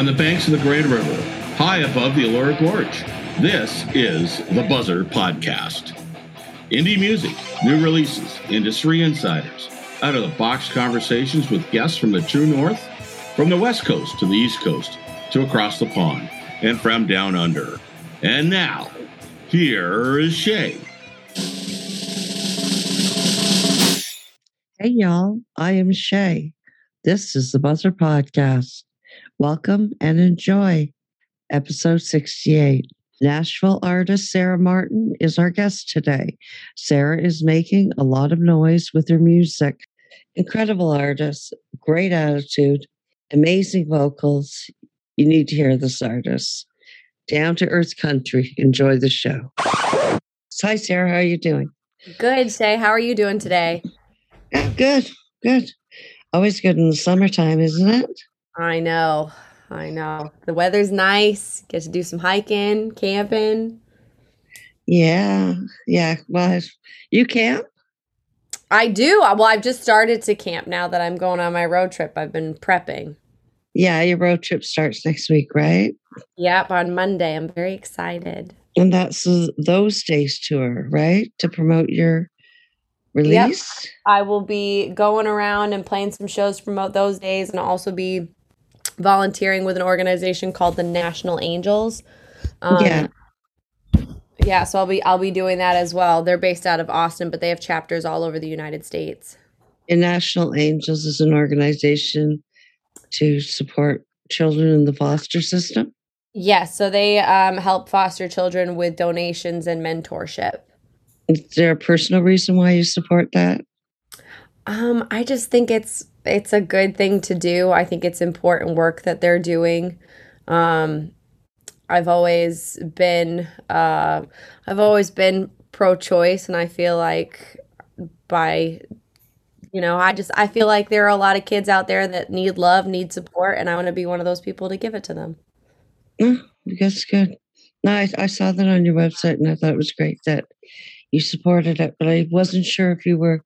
on the banks of the Grand River, high above the Elora Gorge. This is the Buzzr Podcast. Indie music, new releases, industry insiders, out of the box conversations with guests from the true north, from the west coast to the east coast, to across the pond, and from down under. And now, here is Shay. Hey, y'all. I am Shay. This is the Buzzr Podcast. Welcome and enjoy episode 68. Nashville artist Sarah Martin is our guest today. Sarah is making a lot of noise with her music. Incredible artist, great attitude, amazing vocals. You need to hear this artist. Down to earth country. Enjoy the show. Hi, Sarah. How are you doing? Good, Shay. How are you doing today? Good, good. Always good in the summertime, isn't it? I know. I know. The weather's nice. Get to do some hiking, camping. Yeah, yeah. Well, you camp? I do. Well, I've just started to camp now that I'm going on my road trip. I've been prepping. Yeah, your road trip starts next week, right? Yep, on Monday. I'm very excited. And that's those days tour, right? To promote your release? Yep. I will be going around and playing some shows to promote those days and I'll also be volunteering with an organization called the National Angels. Um, yeah. Yeah, so I'll be I'll be doing that as well. They're based out of Austin, but they have chapters all over the United States. And National Angels is an organization to support children in the foster system. Yes, so they um, help foster children with donations and mentorship. Is there a personal reason why you support that? Um, I just think it's it's a good thing to do. I think it's important work that they're doing. Um, I've always been uh, I've always been pro-choice, and I feel like by you know I just I feel like there are a lot of kids out there that need love, need support, and I want to be one of those people to give it to them. Yeah, that's good. No, I, I saw that on your website, and I thought it was great that you supported it, but I wasn't sure if you were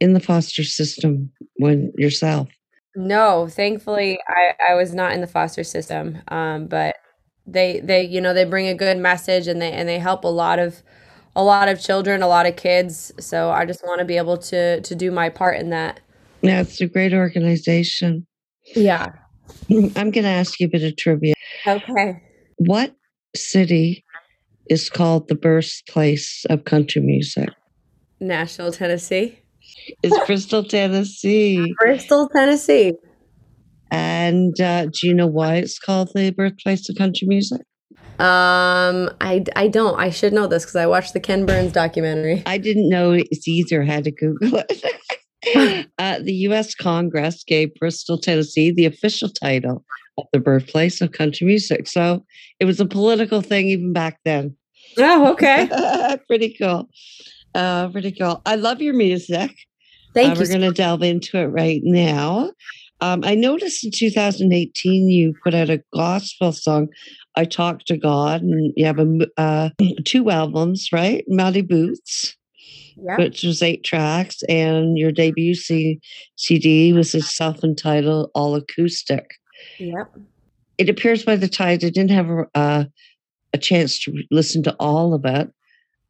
in the foster system when yourself. No, thankfully I, I was not in the foster system. Um, but they they you know they bring a good message and they and they help a lot of a lot of children, a lot of kids. So I just want to be able to to do my part in that. Yeah, it's a great organization. Yeah. I'm going to ask you a bit of trivia. Okay. What city is called the birthplace of country music? Nashville, Tennessee. It's Bristol, Tennessee. Bristol, Tennessee. And uh, do you know why it's called the birthplace of country music? Um, I, I don't. I should know this because I watched the Ken Burns documentary. I didn't know it's either. Had to Google it. uh, the U.S. Congress gave Bristol, Tennessee, the official title of the birthplace of country music. So it was a political thing even back then. Oh, okay. pretty cool. Uh, pretty cool. I love your music. Thank uh, you. We're going to delve into it right now. Um, I noticed in 2018 you put out a gospel song, "I Talk to God," and you have a uh, two albums, right? Muddy Boots, yep. which was eight tracks, and your debut C- CD was a self-entitled all acoustic. Yep. It appears by the title, I didn't have a, uh, a chance to listen to all of it,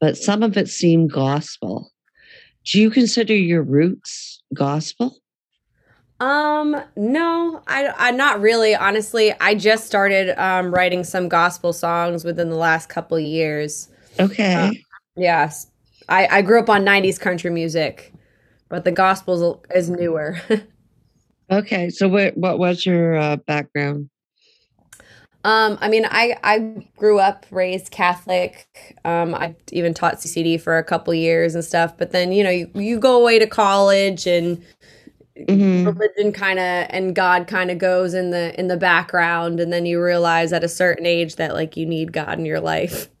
but some of it seemed gospel. Do you consider your roots gospel? Um, no, I, I not really. Honestly, I just started um, writing some gospel songs within the last couple years. Okay. Uh, yes, I, I grew up on '90s country music, but the gospel is newer. okay, so what what was your uh, background? Um, I mean, I I grew up raised Catholic. Um, I even taught CCD for a couple years and stuff. But then you know you, you go away to college and mm-hmm. religion kind of and God kind of goes in the in the background, and then you realize at a certain age that like you need God in your life.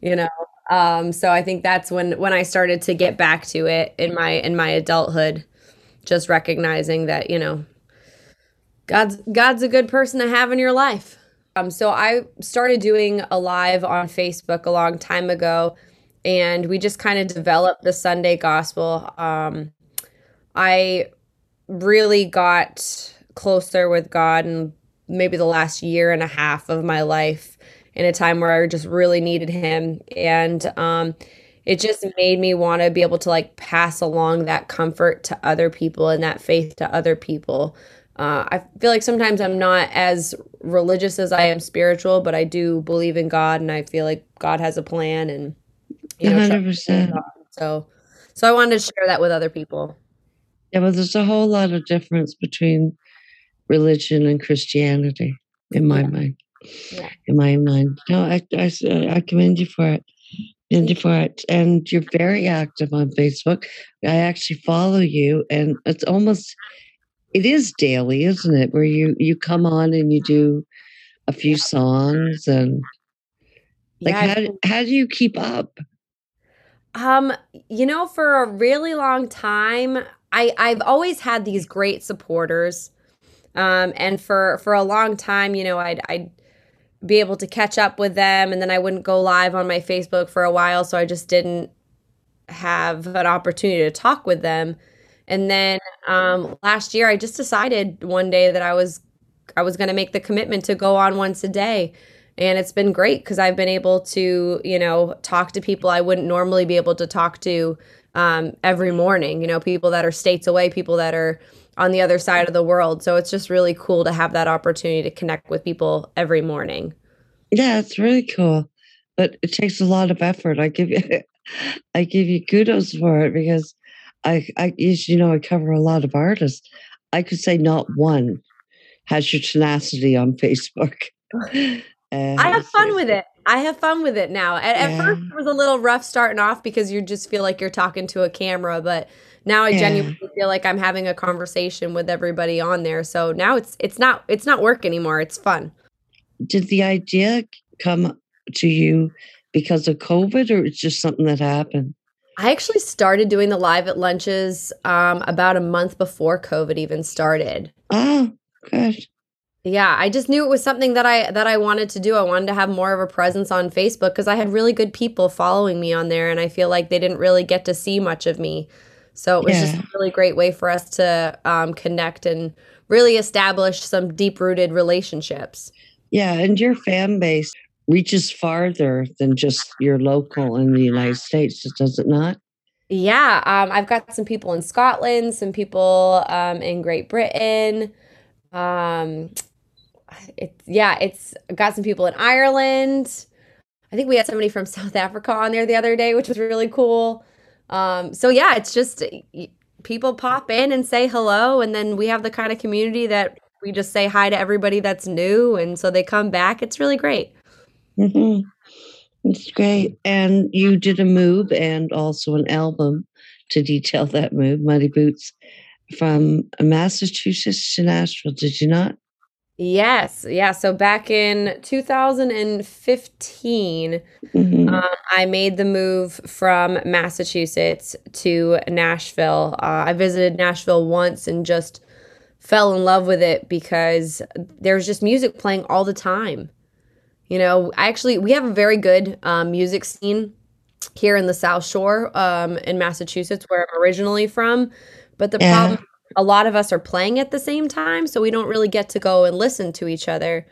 You know. Um, so I think that's when when I started to get back to it in my in my adulthood, just recognizing that you know God's God's a good person to have in your life. Um, so I started doing a live on Facebook a long time ago, and we just kind of developed the Sunday gospel. Um, I really got closer with God in maybe the last year and a half of my life in a time where I just really needed him. And um, it just made me want to be able to like pass along that comfort to other people and that faith to other people. Uh, I feel like sometimes I'm not as religious as I am spiritual, but I do believe in God, and I feel like God has a plan, and you know, 100%. So, so I wanted to share that with other people. Yeah, well, there's a whole lot of difference between religion and Christianity, in my yeah. mind. Yeah. In my mind, no, I, I, I commend you for it. Commend you for it, and you're very active on Facebook. I actually follow you, and it's almost it is daily, isn't it? Where you you come on and you do a few songs and like yeah, how how do you keep up? Um, you know, for a really long time, I I've always had these great supporters. Um, and for for a long time, you know, I'd I'd be able to catch up with them and then I wouldn't go live on my Facebook for a while, so I just didn't have an opportunity to talk with them. And then um, last year, I just decided one day that I was I was going to make the commitment to go on once a day. And it's been great because I've been able to, you know, talk to people I wouldn't normally be able to talk to um, every morning. You know, people that are states away, people that are on the other side of the world. So it's just really cool to have that opportunity to connect with people every morning. Yeah, it's really cool, but it takes a lot of effort. I give you, I give you kudos for it because I, I, you know, I cover a lot of artists. I could say not one has your tenacity on Facebook. I have fun with it. I have fun with it now. At, yeah. at, first, it was a little rough starting off because you just feel like you're talking to a camera, but now I yeah. genuinely feel like I'm having a conversation with everybody on there. So now it's it's not it's not work anymore. It's fun. Did the idea come to you because of COVID, or it's just something that happened? I actually started doing the live at lunches um, about a month before COVID even started. Oh, good. Yeah, I just knew it was something that I that I wanted to do. I wanted to have more of a presence on Facebook because I had really good people following me on there, and I feel like they didn't really get to see much of me. So it was yeah. just a really great way for us to um, connect and really establish some deep rooted relationships. Yeah, and your fan base reaches farther than just your local in the United States, does it not? Yeah, um, I've got some people in Scotland, some people um, in Great Britain. Um, it's yeah, it's got some people in Ireland. I think we had somebody from South Africa on there the other day, which was really cool. Um, so yeah, it's just people pop in and say hello, and then we have the kind of community that we just say hi to everybody that's new, and so they come back. It's really great. Mm-hmm. It's great. And you did a move and also an album to detail that move, Muddy Boots, from Massachusetts to Nashville, did you not? Yes. Yeah. So back in 2015, mm-hmm. um, I made the move from Massachusetts to Nashville. Uh, I visited Nashville once and just fell in love with it because there's just music playing all the time. You know, I actually, we have a very good um, music scene here in the South Shore um, in Massachusetts, where I'm originally from. But the yeah. problem, a lot of us are playing at the same time, so we don't really get to go and listen to each other.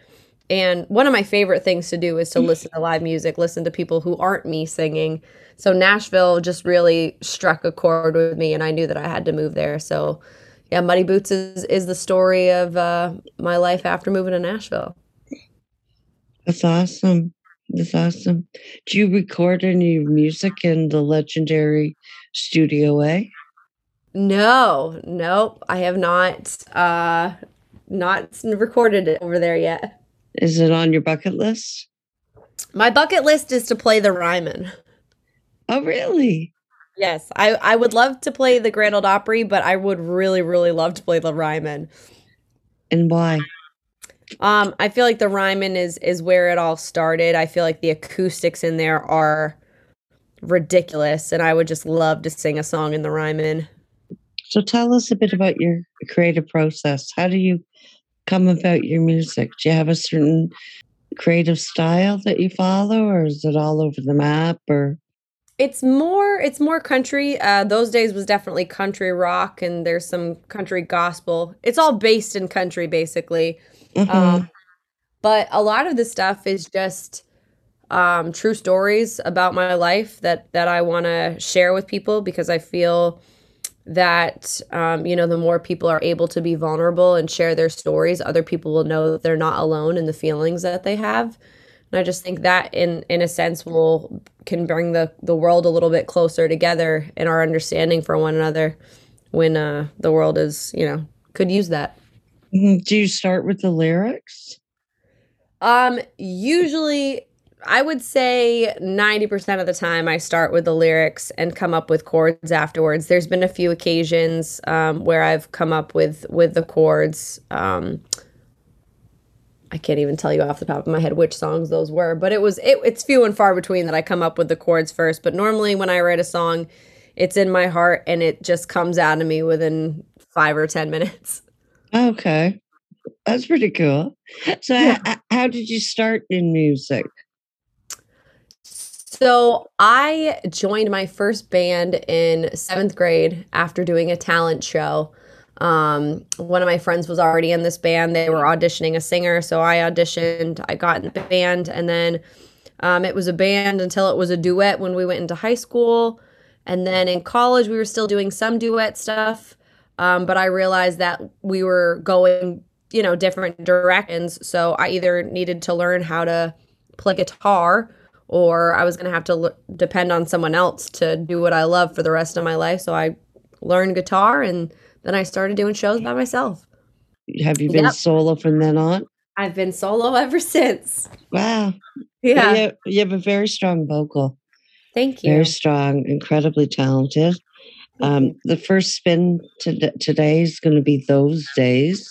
And one of my favorite things to do is to listen to live music, listen to people who aren't me singing. So Nashville just really struck a chord with me, and I knew that I had to move there. So, yeah, Muddy Boots is, is the story of uh, my life after moving to Nashville. That's awesome. That's awesome. Do you record any music in the legendary Studio A? No, nope. I have not uh not recorded it over there yet. Is it on your bucket list? My bucket list is to play the Ryman. Oh really? Yes. I, I would love to play the Grand Ole Opry, but I would really, really love to play the Ryman. And why? Um, I feel like the Ryman is is where it all started. I feel like the acoustics in there are ridiculous, and I would just love to sing a song in the Ryman. So tell us a bit about your creative process. How do you come about your music? Do you have a certain creative style that you follow, or is it all over the map? Or it's more it's more country. Uh, those days was definitely country rock, and there's some country gospel. It's all based in country, basically. Mm-hmm. Um, but a lot of the stuff is just um, true stories about my life that that I want to share with people because I feel that um, you know the more people are able to be vulnerable and share their stories, other people will know that they're not alone in the feelings that they have. And I just think that in in a sense will can bring the the world a little bit closer together in our understanding for one another when uh, the world is you know could use that. Mm-hmm. Do you start with the lyrics? Um, usually I would say 90% of the time I start with the lyrics and come up with chords afterwards. There's been a few occasions um, where I've come up with with the chords. Um, I can't even tell you off the top of my head which songs those were, but it was it, it's few and far between that I come up with the chords first. But normally when I write a song, it's in my heart and it just comes out of me within five or ten minutes. Okay, that's pretty cool. So, yeah. h- how did you start in music? So I joined my first band in seventh grade after doing a talent show. Um, one of my friends was already in this band. They were auditioning a singer, so I auditioned. I got in the band, and then um, it was a band until it was a duet when we went into high school. And then in college, we were still doing some duet stuff, um, but I realized that we were going, you know, different directions. So I either needed to learn how to play guitar or I was going to have to l- depend on someone else to do what I love for the rest of my life. So I learned guitar and then I started doing shows by myself. Have you been yep. solo from then on? I've been solo ever since. Wow. Yeah. You you have a very strong vocal. Thank you. Very strong, incredibly talented. Um, the first spin to, today is going to be Those Days,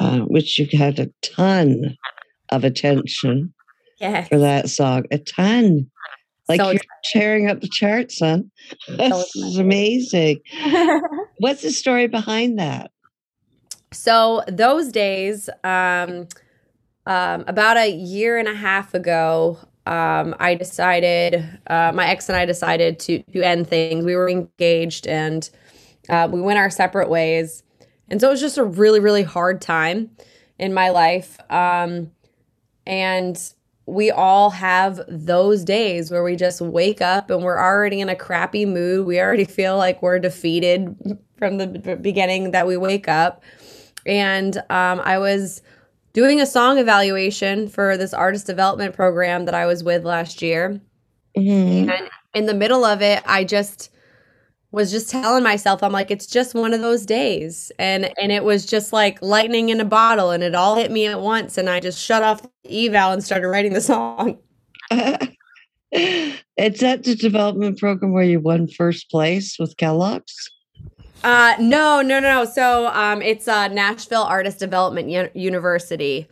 uh, which you had a ton of attention yes. for that song. A ton. Like so you're tearing up the charts, son. This so is amazing. What's the story behind that? So those days, um, um, about a year and a half ago, um, I decided, uh, my ex and I decided to to end things. We were engaged and uh, we went our separate ways, and so it was just a really really hard time in my life. Um, and we all have those days where we just wake up and we're already in a crappy mood. We already feel like we're defeated from the beginning that we wake up. And um, I was doing a song evaluation for this artist development program that I was with last year. Mm-hmm. And in the middle of it, I just was just telling myself i'm like it's just one of those days and and it was just like lightning in a bottle and it all hit me at once and i just shut off the eval and started writing the song it's at the development program where you won first place with kellogg's uh no no no so um it's uh nashville artist development U- university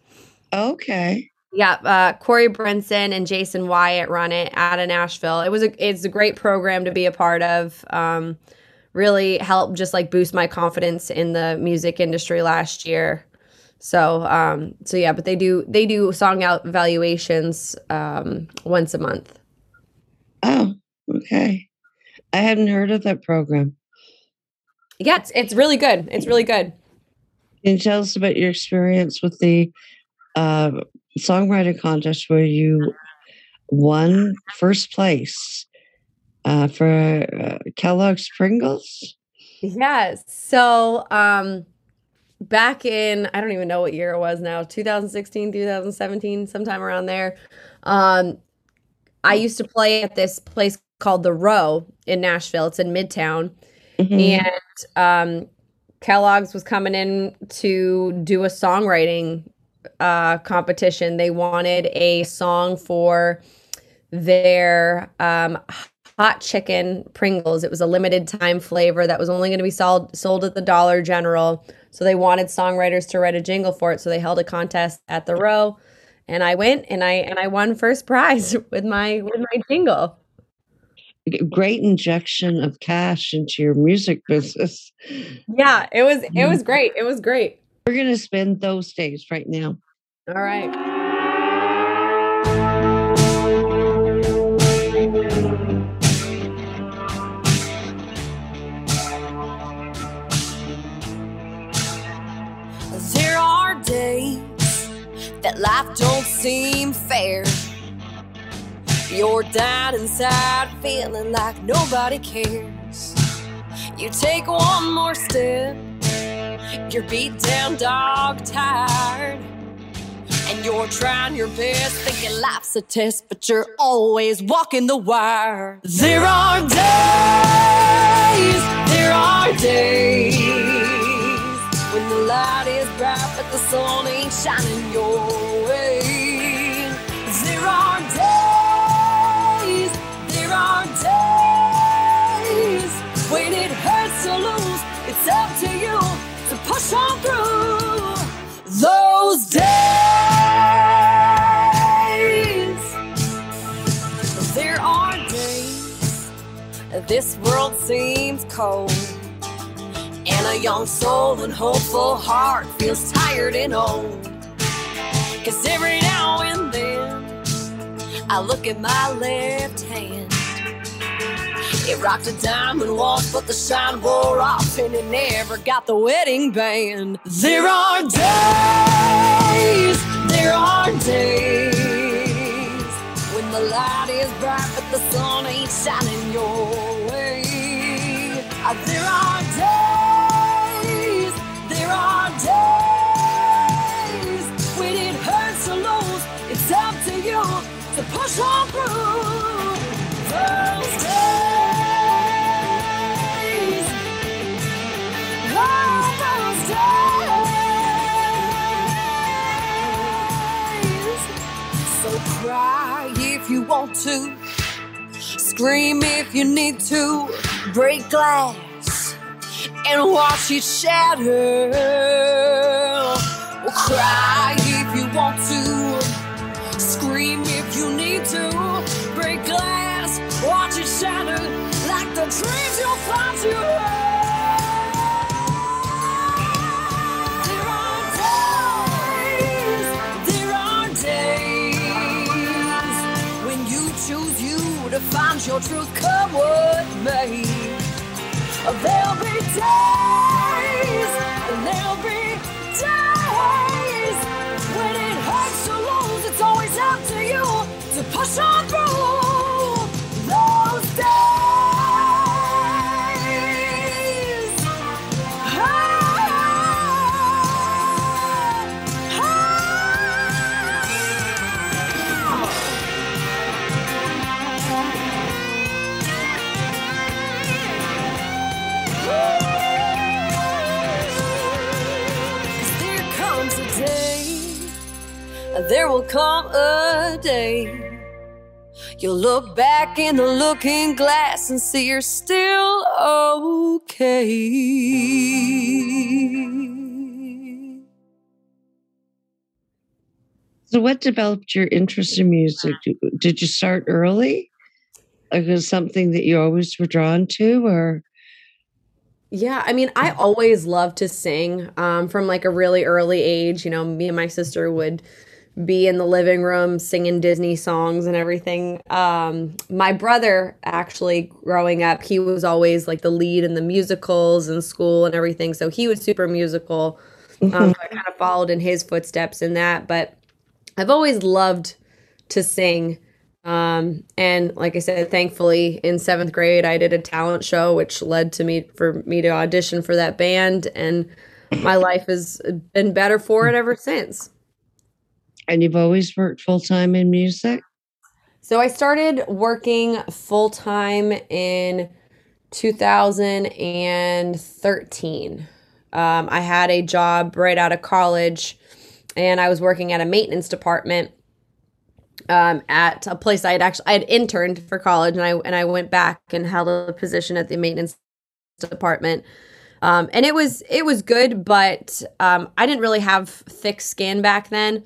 okay yeah, uh, Corey Brinson and Jason Wyatt run it out of Nashville. It was a it's a great program to be a part of. Um, really helped just like boost my confidence in the music industry last year. So um, so yeah, but they do they do song out evaluations um, once a month. Oh, okay. I hadn't heard of that program. Yeah, it's, it's really good. It's really good. Can you tell us about your experience with the uh, songwriter contest where you won first place uh, for uh, Kellogg's Pringles. Yes. So um, back in, I don't even know what year it was now, 2016, 2017, sometime around there. Um, I used to play at this place called The Row in Nashville. It's in Midtown. Mm-hmm. And um, Kellogg's was coming in to do a songwriting uh, competition. They wanted a song for their um, hot chicken Pringles. It was a limited time flavor that was only going to be sold sold at the Dollar General. So they wanted songwriters to write a jingle for it. So they held a contest at the row, and I went and I and I won first prize with my with my jingle. Great injection of cash into your music business. Yeah, it was it mm. was great. It was great. We're going to spend those days right now. All right. There are days that life don't seem fair. You're down inside, feeling like nobody cares. You take one more step, you're beat down, dog tired. And you're trying your best, thinking life's a test, but you're always walking the wire. There are days, there are days when the light is bright, but the sun ain't shining your this world seems cold. And a young soul and hopeful heart feels tired and old. Cause every now and then I look at my left hand. It rocked a diamond once, but the shine wore off, and it never got the wedding band. There are days, there are days the light is bright, but the sun ain't shining your way. Uh, There are days, there are days when it hurts to lose. It's up to you to push on through want to. Scream if you need to. Break glass and watch it shatter. Cry your truth, come what may. There'll be days, and there'll be days when it hurts to lose. It's always up to you to push on through there will come a day. You'll look back in the looking glass and see you're still okay. So, what developed your interest in music? Did you start early? Like, was something that you always were drawn to, or Yeah, I mean, I always loved to sing um, from like a really early age. You know, me and my sister would be in the living room singing Disney songs and everything. Um, my brother, actually, growing up, he was always like the lead in the musicals in school and everything. So he was super musical. Um, so I kind of followed in his footsteps in that. But I've always loved to sing. Um, and like I said, thankfully in seventh grade, I did a talent show, which led to me for me to audition for that band. And my life has been better for it ever since. And you've always worked full time in music? So I started working full time in 2013. Um, I had a job right out of college, and I was working at a maintenance department um, at a place I had actually I had interned for college, and I and I went back and held a position at the maintenance department. Um, and it was it was good, but um, I didn't really have thick skin back then.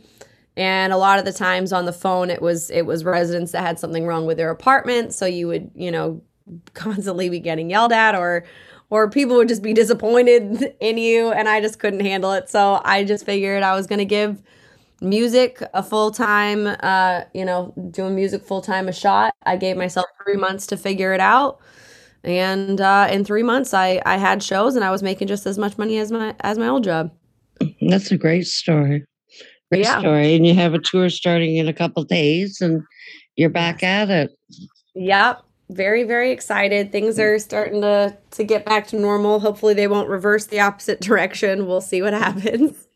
And a lot of the times on the phone, it was it was residents that had something wrong with their apartment, so you would you know constantly be getting yelled at, or or people would just be disappointed in you, and I just couldn't handle it. So I just figured I was gonna give music a full time, uh, you know, doing music full time a shot. I gave myself three months to figure it out, and uh, in three months, I I had shows and I was making just as much money as my as my old job. That's a great story. Great Yeah. story. And you have a tour starting in a couple days and you're back at it. Yep. Very, very excited. Things are starting to to get back to normal. Hopefully they won't reverse the opposite direction. We'll see what happens.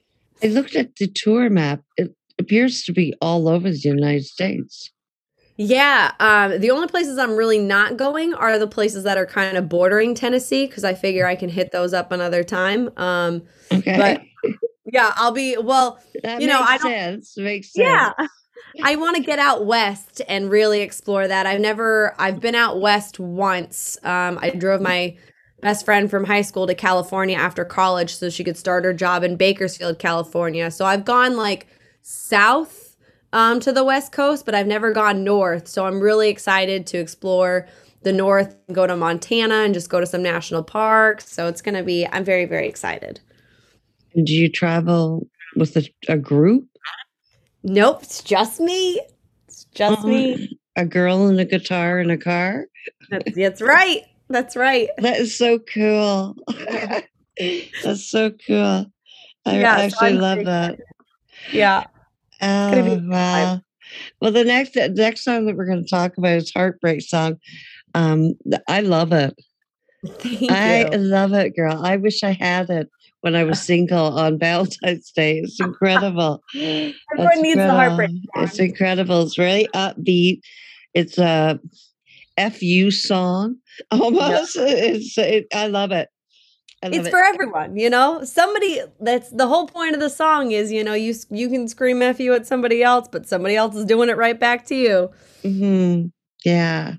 I looked at the tour map. It appears to be all over the United States. Yeah. Um, the only places I'm really not going are the places that are kind of bordering Tennessee because I figure I can hit those up another time. Um, Okay. but yeah, I'll be well, that you know, makes I don't- sense. Makes sense. Yeah. I want to get out west and really explore that. I've never I've been out west once. Um, I drove my best friend from high school to California after college so she could start her job in Bakersfield, California. So I've gone like south um, to the west coast, but I've never gone north. So I'm really excited to explore the north, go to Montana and just go to some national parks. So it's going to be I'm very very excited. Do you travel with a, a group? Nope, it's just me. It's just me. A girl and a guitar in a car? That's, that's right. That's right. That is so cool. That's so cool. I Yeah, actually I'm love that. Yeah. Oh, wow. Well, the next the next song that we're going to talk about is Heartbreak Song. Um, I love it. Thank I you. love it, girl. I wish I had it when I was single on Valentine's Day. It's incredible. Everyone It's needs the heartbreak. incredible. It's incredible. It's really upbeat. It's a fu song almost. It's it, I love it. It's it. for everyone, you know. Somebody that's the whole point of the song is, you know, you you can scream "f you" at somebody else, but somebody else is doing it right back to you. hmm Yeah.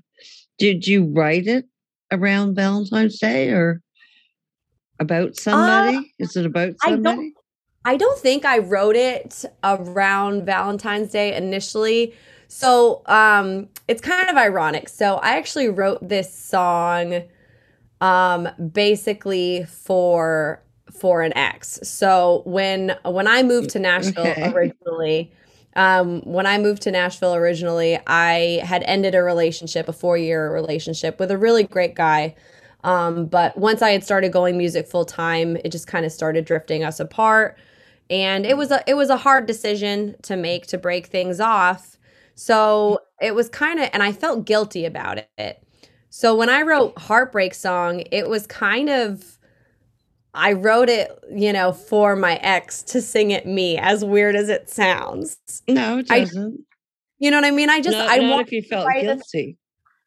Did you write it around Valentine's Day or about somebody? Is it about Uh, I don't- somebody? I don't think I wrote it around Valentine's Day initially. So um, it's kind of ironic. So I actually wrote this song um, basically for for an ex. So when when I moved to Nashville Okay. originally, um, when I moved to Nashville originally, I had ended a relationship, a four year relationship with a really great guy. Um, but once I had started going music full time, it just kind of started drifting us apart. And it was a it was a hard decision to make to break things off. So it was kind of and I felt guilty about it. So when I wrote Heartbreak Song, it was kind of I wrote it, you know, for my ex to sing at me, as weird as it sounds. No, it doesn't. You know what I mean? I just not, I not want if you felt guilty.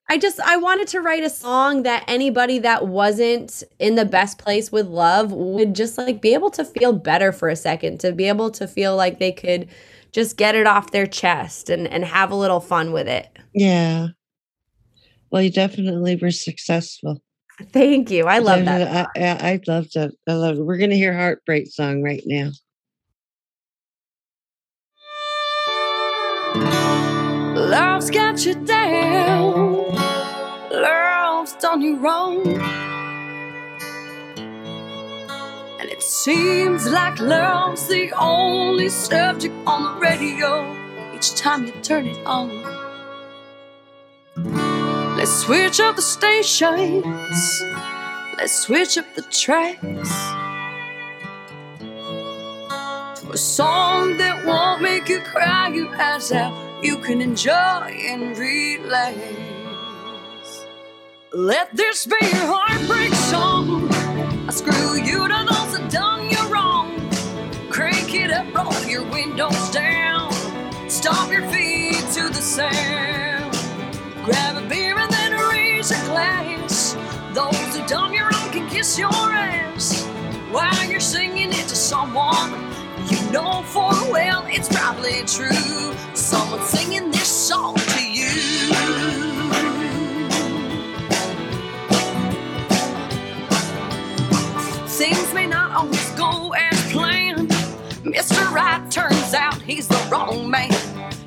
I just I wanted to write a song that anybody that wasn't in the best place with love would just like be able to feel better for a second, to be able to feel like they could just get it off their chest and and have a little fun with it. Yeah. Well, you definitely were successful. Thank you. I love that. I, I, I loved it. I love it. We're going to hear Heartbreak Song right now. Love's got you down. Done you wrong. And it seems like love's the only subject on the radio each time you turn it on. Let's switch up the stations. Let's switch up the tracks. To a song that won't make you cry your eyes out you can enjoy and relax. Let this be your heartbreak song. I screw you to those that done you wrong. Crank it up, roll your windows down. Stomp your feet to the sound. Grab a beer and then raise a glass. Those who done you wrong can kiss your ass while you're singing it to someone you know for well it's probably true. Someone singing this song to you. Things may not always go as planned. Mr. Right turns out he's the wrong man.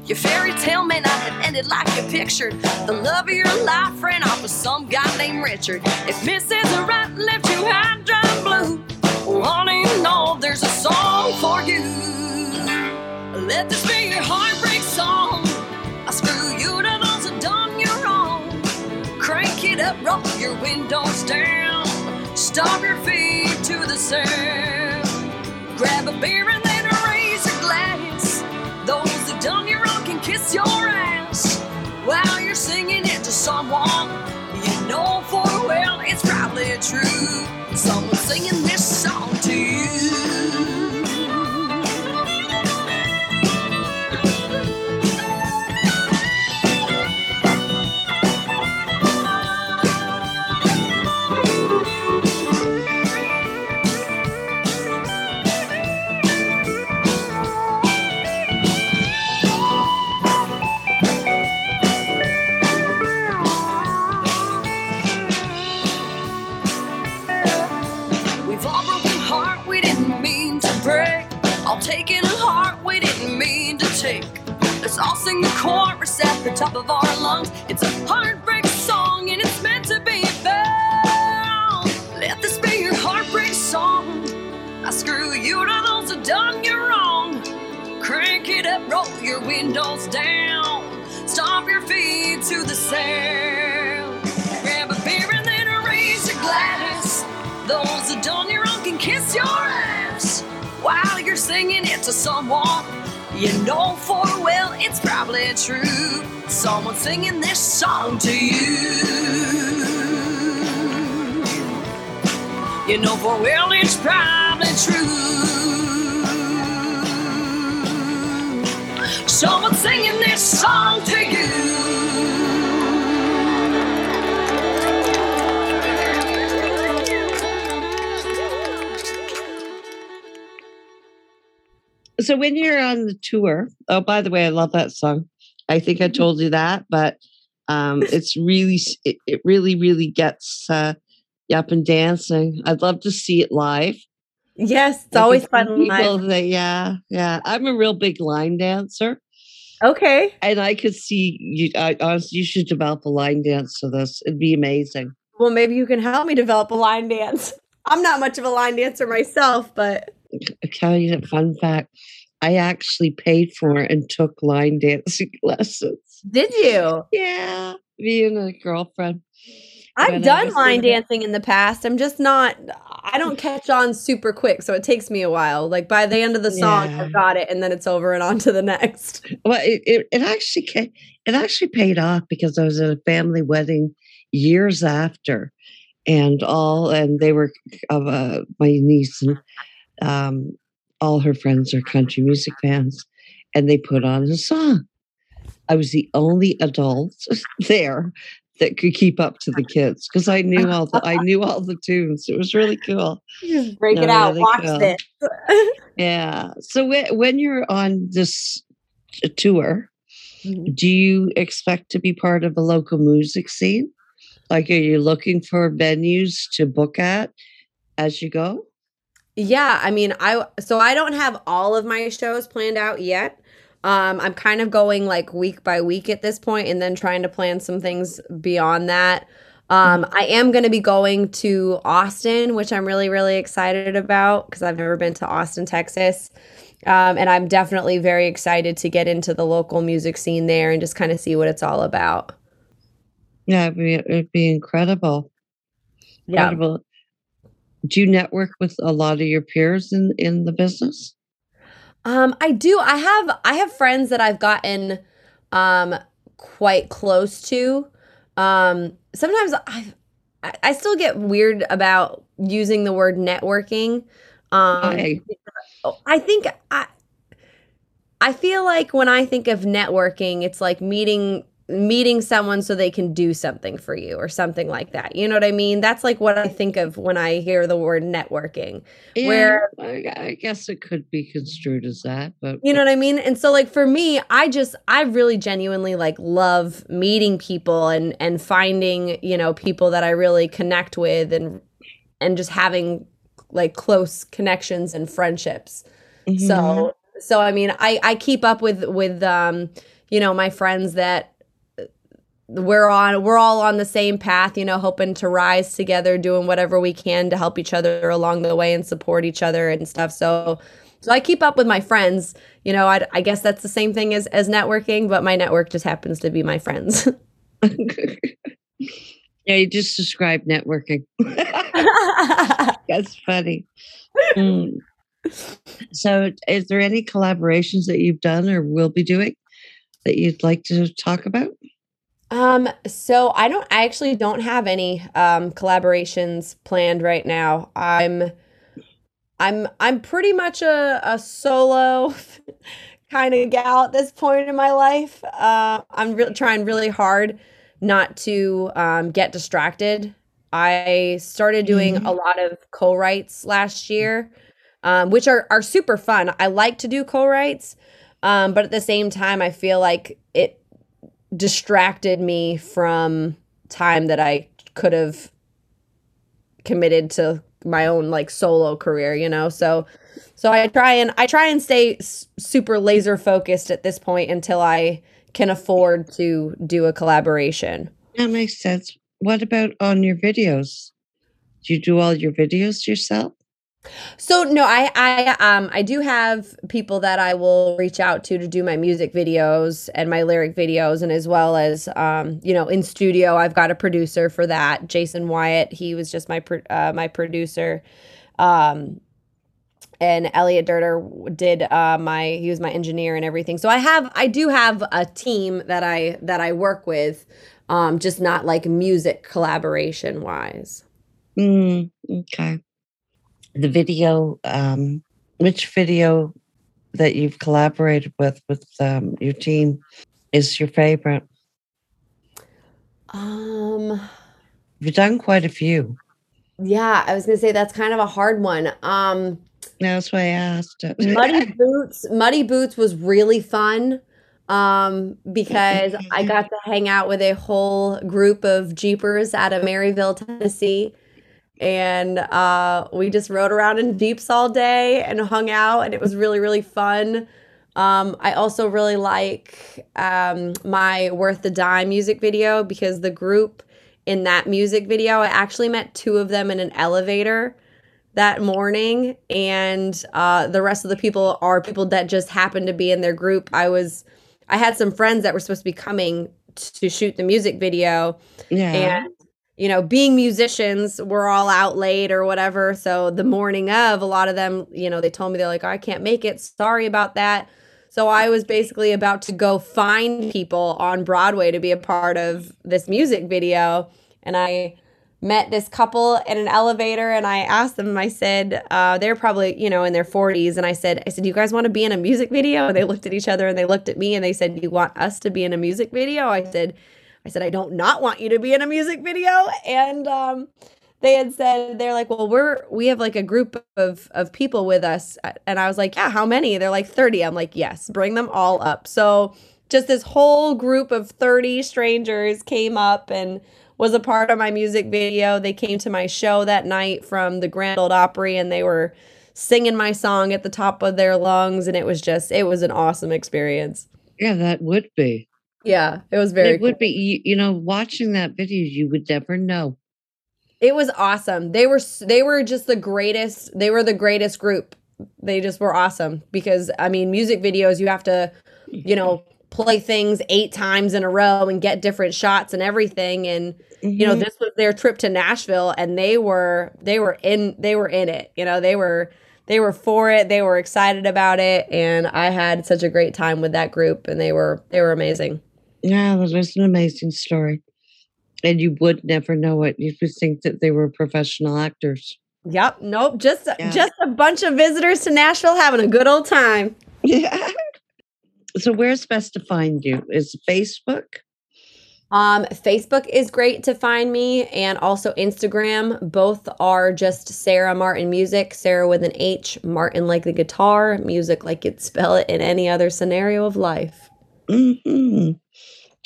Your fairy tale may not have ended like you pictured. The love of your life ran off with some guy named Richard. If Mrs. Right left you high, dry, and blue, well, honey, no, there's a song for you. Let this be your heartbreak song. I screw you to those that done you wrong. Crank it up, roll your windows down. Stomp your the sun. Grab a beer and then raise a glass. Those that done you wrong can kiss your ass while you're singing it to someone you know full well it's probably true. Someone singing this song. Let's all sing the chorus at the top of our lungs. It's a heartbreak song and it's meant to be found. Let this be your heartbreak song. I screw you to those that done you wrong. Crank it up, roll your windows down. Stomp your feet to the sound. Grab a beer and then raise your glass. Those that done you wrong can kiss your ass while you're singing it to someone you know for well it's probably true. Someone singing this song to you. You know for well it's probably true. Someone singing this song to you. So when you're on the tour, oh, by the way, I love that song. I think I told you that, but um, it's really, it, it really, really gets uh, you up and dancing. I'd love to see it live. Yes, it's I always fun. people live. that- yeah, yeah. I'm a real big line dancer, Okay. and I could see you. I, honestly, you should develop a line dance to this. It'd be amazing. Well, maybe you can help me develop a line dance. I'm not much of a line dancer myself, but tell you a fun fact. I actually paid for and took line dancing lessons. did you? Yeah, me and a girlfriend. I've When done line dancing in the past. I'm just not. I don't catch on super quick, so it takes me a while. Like by the end of the song, Yeah. I've got it, and then it's over and on to the next. Well, it, it, it actually it actually paid off because I was at a family wedding years after, and all and they were of uh, my niece and um, all her friends are country music fans, and they put on a song. I was the only adult there that could keep up to the kids because I knew all the I knew all the tunes. It was really cool. Break it out. really Watch cool. this. Yeah. So when when you're on this tour, Mhm. do you expect to be part of a local music scene? Like, are you looking for venues to book at as you go? Yeah, I mean, I so I don't have all of my shows planned out yet. Um, I'm kind of going like week by week at this point, and then trying to plan some things beyond that. Um, I am going to be going to Austin, which I'm really, really excited about because I've never been to Austin, Texas. Um, and I'm definitely very excited to get into the local music scene there and just kind of see what it's all about. Yeah, it'd be, it'd be incredible. Yeah. Incredible. Do you network with a lot of your peers in in the business? Um, I do. I have I have friends that I've gotten um quite close to. Um, sometimes I I- still get weird about using the word networking. Um, Why? I think I I feel like when I think of networking, it's like meeting meeting someone so they can do something for you or something like that. You know what I mean? That's like what I think of when I hear the word networking. Where- Yeah, I, I guess it could be construed as that, but You know what I mean? And so like for me, I just I really genuinely like love meeting people and and finding, you know, people that I really connect with and and just having like close connections and friendships. Mhm. So so I mean, I I keep up with with um, you know, my friends that we're on we're all on the same path, you know, hoping to rise together, doing whatever we can to help each other along the way and support each other and stuff. So so I keep up with my friends. You know, I, I guess that's the same thing as as networking, but my network just happens to be my friends. yeah, you just described networking. That's funny. Mm. So, is there any collaborations that you've done or will be doing? that you'd like to talk about? Um, so I don't I actually don't have any um collaborations planned right now. I'm I'm I'm pretty much a, a solo kind of gal at this point in my life. Uh, I'm re- trying really hard not to um, get distracted. I started doing Mhm. a lot of co-writes last year, um, which are are super fun. I like to do co-writes, um, but at the same time, I feel like it distracted me from time that I could have committed to my own like solo career, you know. So so I try and I try and stay s- super laser focused at this point until I can afford to do a collaboration. That makes sense. What about on your videos? Do you do all your videos yourself? So no, I I um I do have people that I will reach out to to do my music videos and my lyric videos and as well as um you know in studio I've got a producer for that Jason Wyatt. He was just my pro- uh, my producer um and Elliot Durter did uh my he was my engineer and everything. So I have I do have a team that I that I work with um just not like music collaboration wise Mm, okay. The video, um, which video that you've collaborated with with um, your team is your favorite? um You've done quite a few. Yeah, I was gonna say that's kind of a hard one. Um, That's why I asked it. Muddy Boots, Muddy Boots was really fun. Um, because I got to hang out with a whole group of Jeepers out of Maryville, Tennessee. And uh, we just rode around in Jeeps all day and hung out, and it was really, really fun. Um, I also really like um, my Worth the Dime music video because the group in that music video, I actually met two of them in an elevator that morning, and uh, the rest of the people are people that just happened to be in their group. I was, I had some friends that were supposed to be coming to shoot the music video, yeah. and you know being musicians we're all out late or whatever. So the morning of a lot of them you know they told me they're like oh, i can't make it. Sorry about that. So i was basically about to go find people on broadway to be a part of this music video. And i met this couple in an elevator and i asked them i said uh, they're probably you know in their 40s and i said i said you guys want to be in a music video? And they looked at each other and they looked at me and they said you want us to be in a music video? I said I said, I don't not want you to be in a music video. And um, they had said, they're like, well, we're, we have like a group of, of people with us. And I was like, yeah, how many? They're like 30. I'm like, yes, bring them all up. So just this whole group of 30 strangers came up and was a part of my music video. They came to my show that night from the Grand Ole Opry and they were singing my song at the top of their lungs. And it was just, it was an awesome experience. yeah, that would be. Yeah, it was very it would cool. be. You, you know, watching that video, you would never know. It was awesome. They were they were just the greatest. They were the greatest group. They just were awesome because I mean, music videos you have to, you know, play things 8 times in a row and get different shots and everything and you know, Mhm. this was their trip to Nashville and they were they were in they were in it. You know, they were they were for it. They were excited about it and I had such a great time with that group and they were they were amazing. Yeah, that was an amazing story. And you would never know it. You would think that they were professional actors. Yep, nope, just Yeah. just a bunch of visitors to Nashville having a good old time. Yeah. So where's best to find you? Is Facebook? Um, Facebook is great to find me, and also Instagram. Both are just Sarah Martin Music. Sarah with an H, Martin like the guitar, music like you'd spell it in any other scenario of life. hmm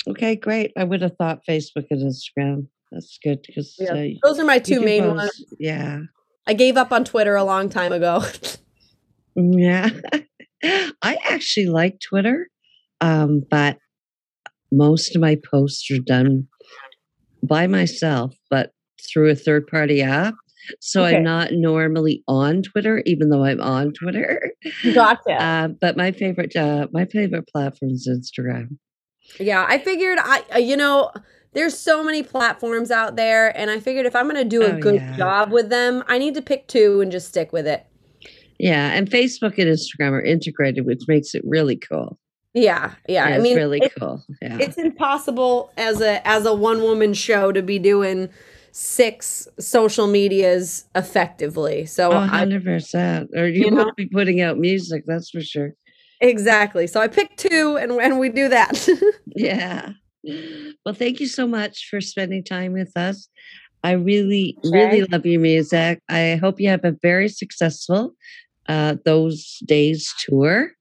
Okay, great. I would have thought Facebook and Instagram. That's good because Yeah, uh, Those are my two main post- ones. Yeah, I gave up on Twitter a long time ago. yeah. I actually like Twitter, um, but most of my posts are done by myself, but through a third-party app. So Okay. I'm not normally on Twitter, even though I'm on Twitter. gotcha. Uh, but my favorite, uh, my favorite platform is Instagram. Yeah, I figured I uh, you know, there's so many platforms out there and I figured if I'm going to do a Oh, good yeah. job with them, I need to pick two and just stick with it. Yeah, and Facebook and Instagram are integrated, which makes it really cool. Yeah, yeah. It's I mean, really it- cool. Yeah. it's impossible as a as a one woman show to be doing six social medias effectively. So Oh, 100%. Or you, You know? won't be putting out music, that's for sure. Exactly. So I picked two, and and we do that. Yeah. Well, thank you so much for spending time with us. I really, really love your music. I hope you have a very successful uh, those days tour.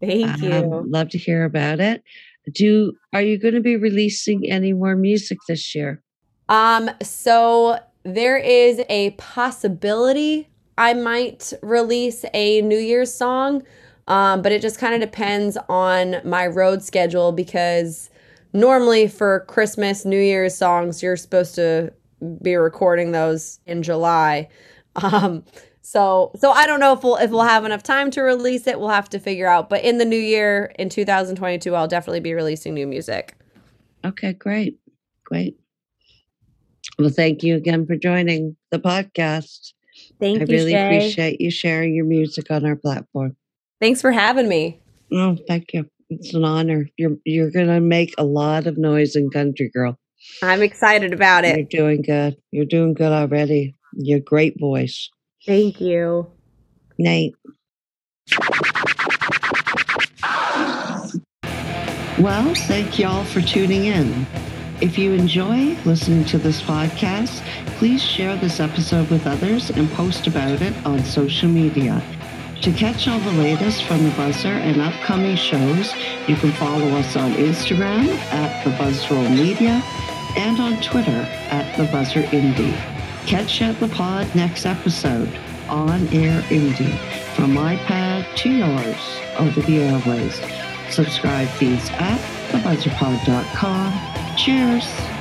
Thank you. Um, love to hear about it. Do are you going to be releasing any more music this year? Um, so there is a possibility I might release a New Year's song, um, but it just kind of depends on my road schedule because normally for Christmas, New Year's songs, you're supposed to be recording those in July. Um, so so I don't know if we'll if we'll have enough time to release it. We'll have to figure out. But in the new year, in 2022, I'll definitely be releasing new music. Okay, great. Great. Well, thank you again for joining the podcast. Thank you. I really appreciate you sharing your music on our platform. Thanks for having me. Oh, thank you. It's an honor. You're you're gonna make a lot of noise in country, girl. I'm excited about it. You're doing good. You're doing good already. You're a great voice. Thank you. Nate. Well, thank y'all for tuning in. If you enjoy listening to this podcast, please share this episode with others and post about it on social media. To catch all the latest from the Buzzr and upcoming shows, you can follow us on Instagram at the Buzzroll Media and on Twitter at the Buzzr Indie. Catch at the pod next episode on Air Indie from iPad pad to yours over the airways. Subscribe feeds at thebuzzrpod.com. Cheers.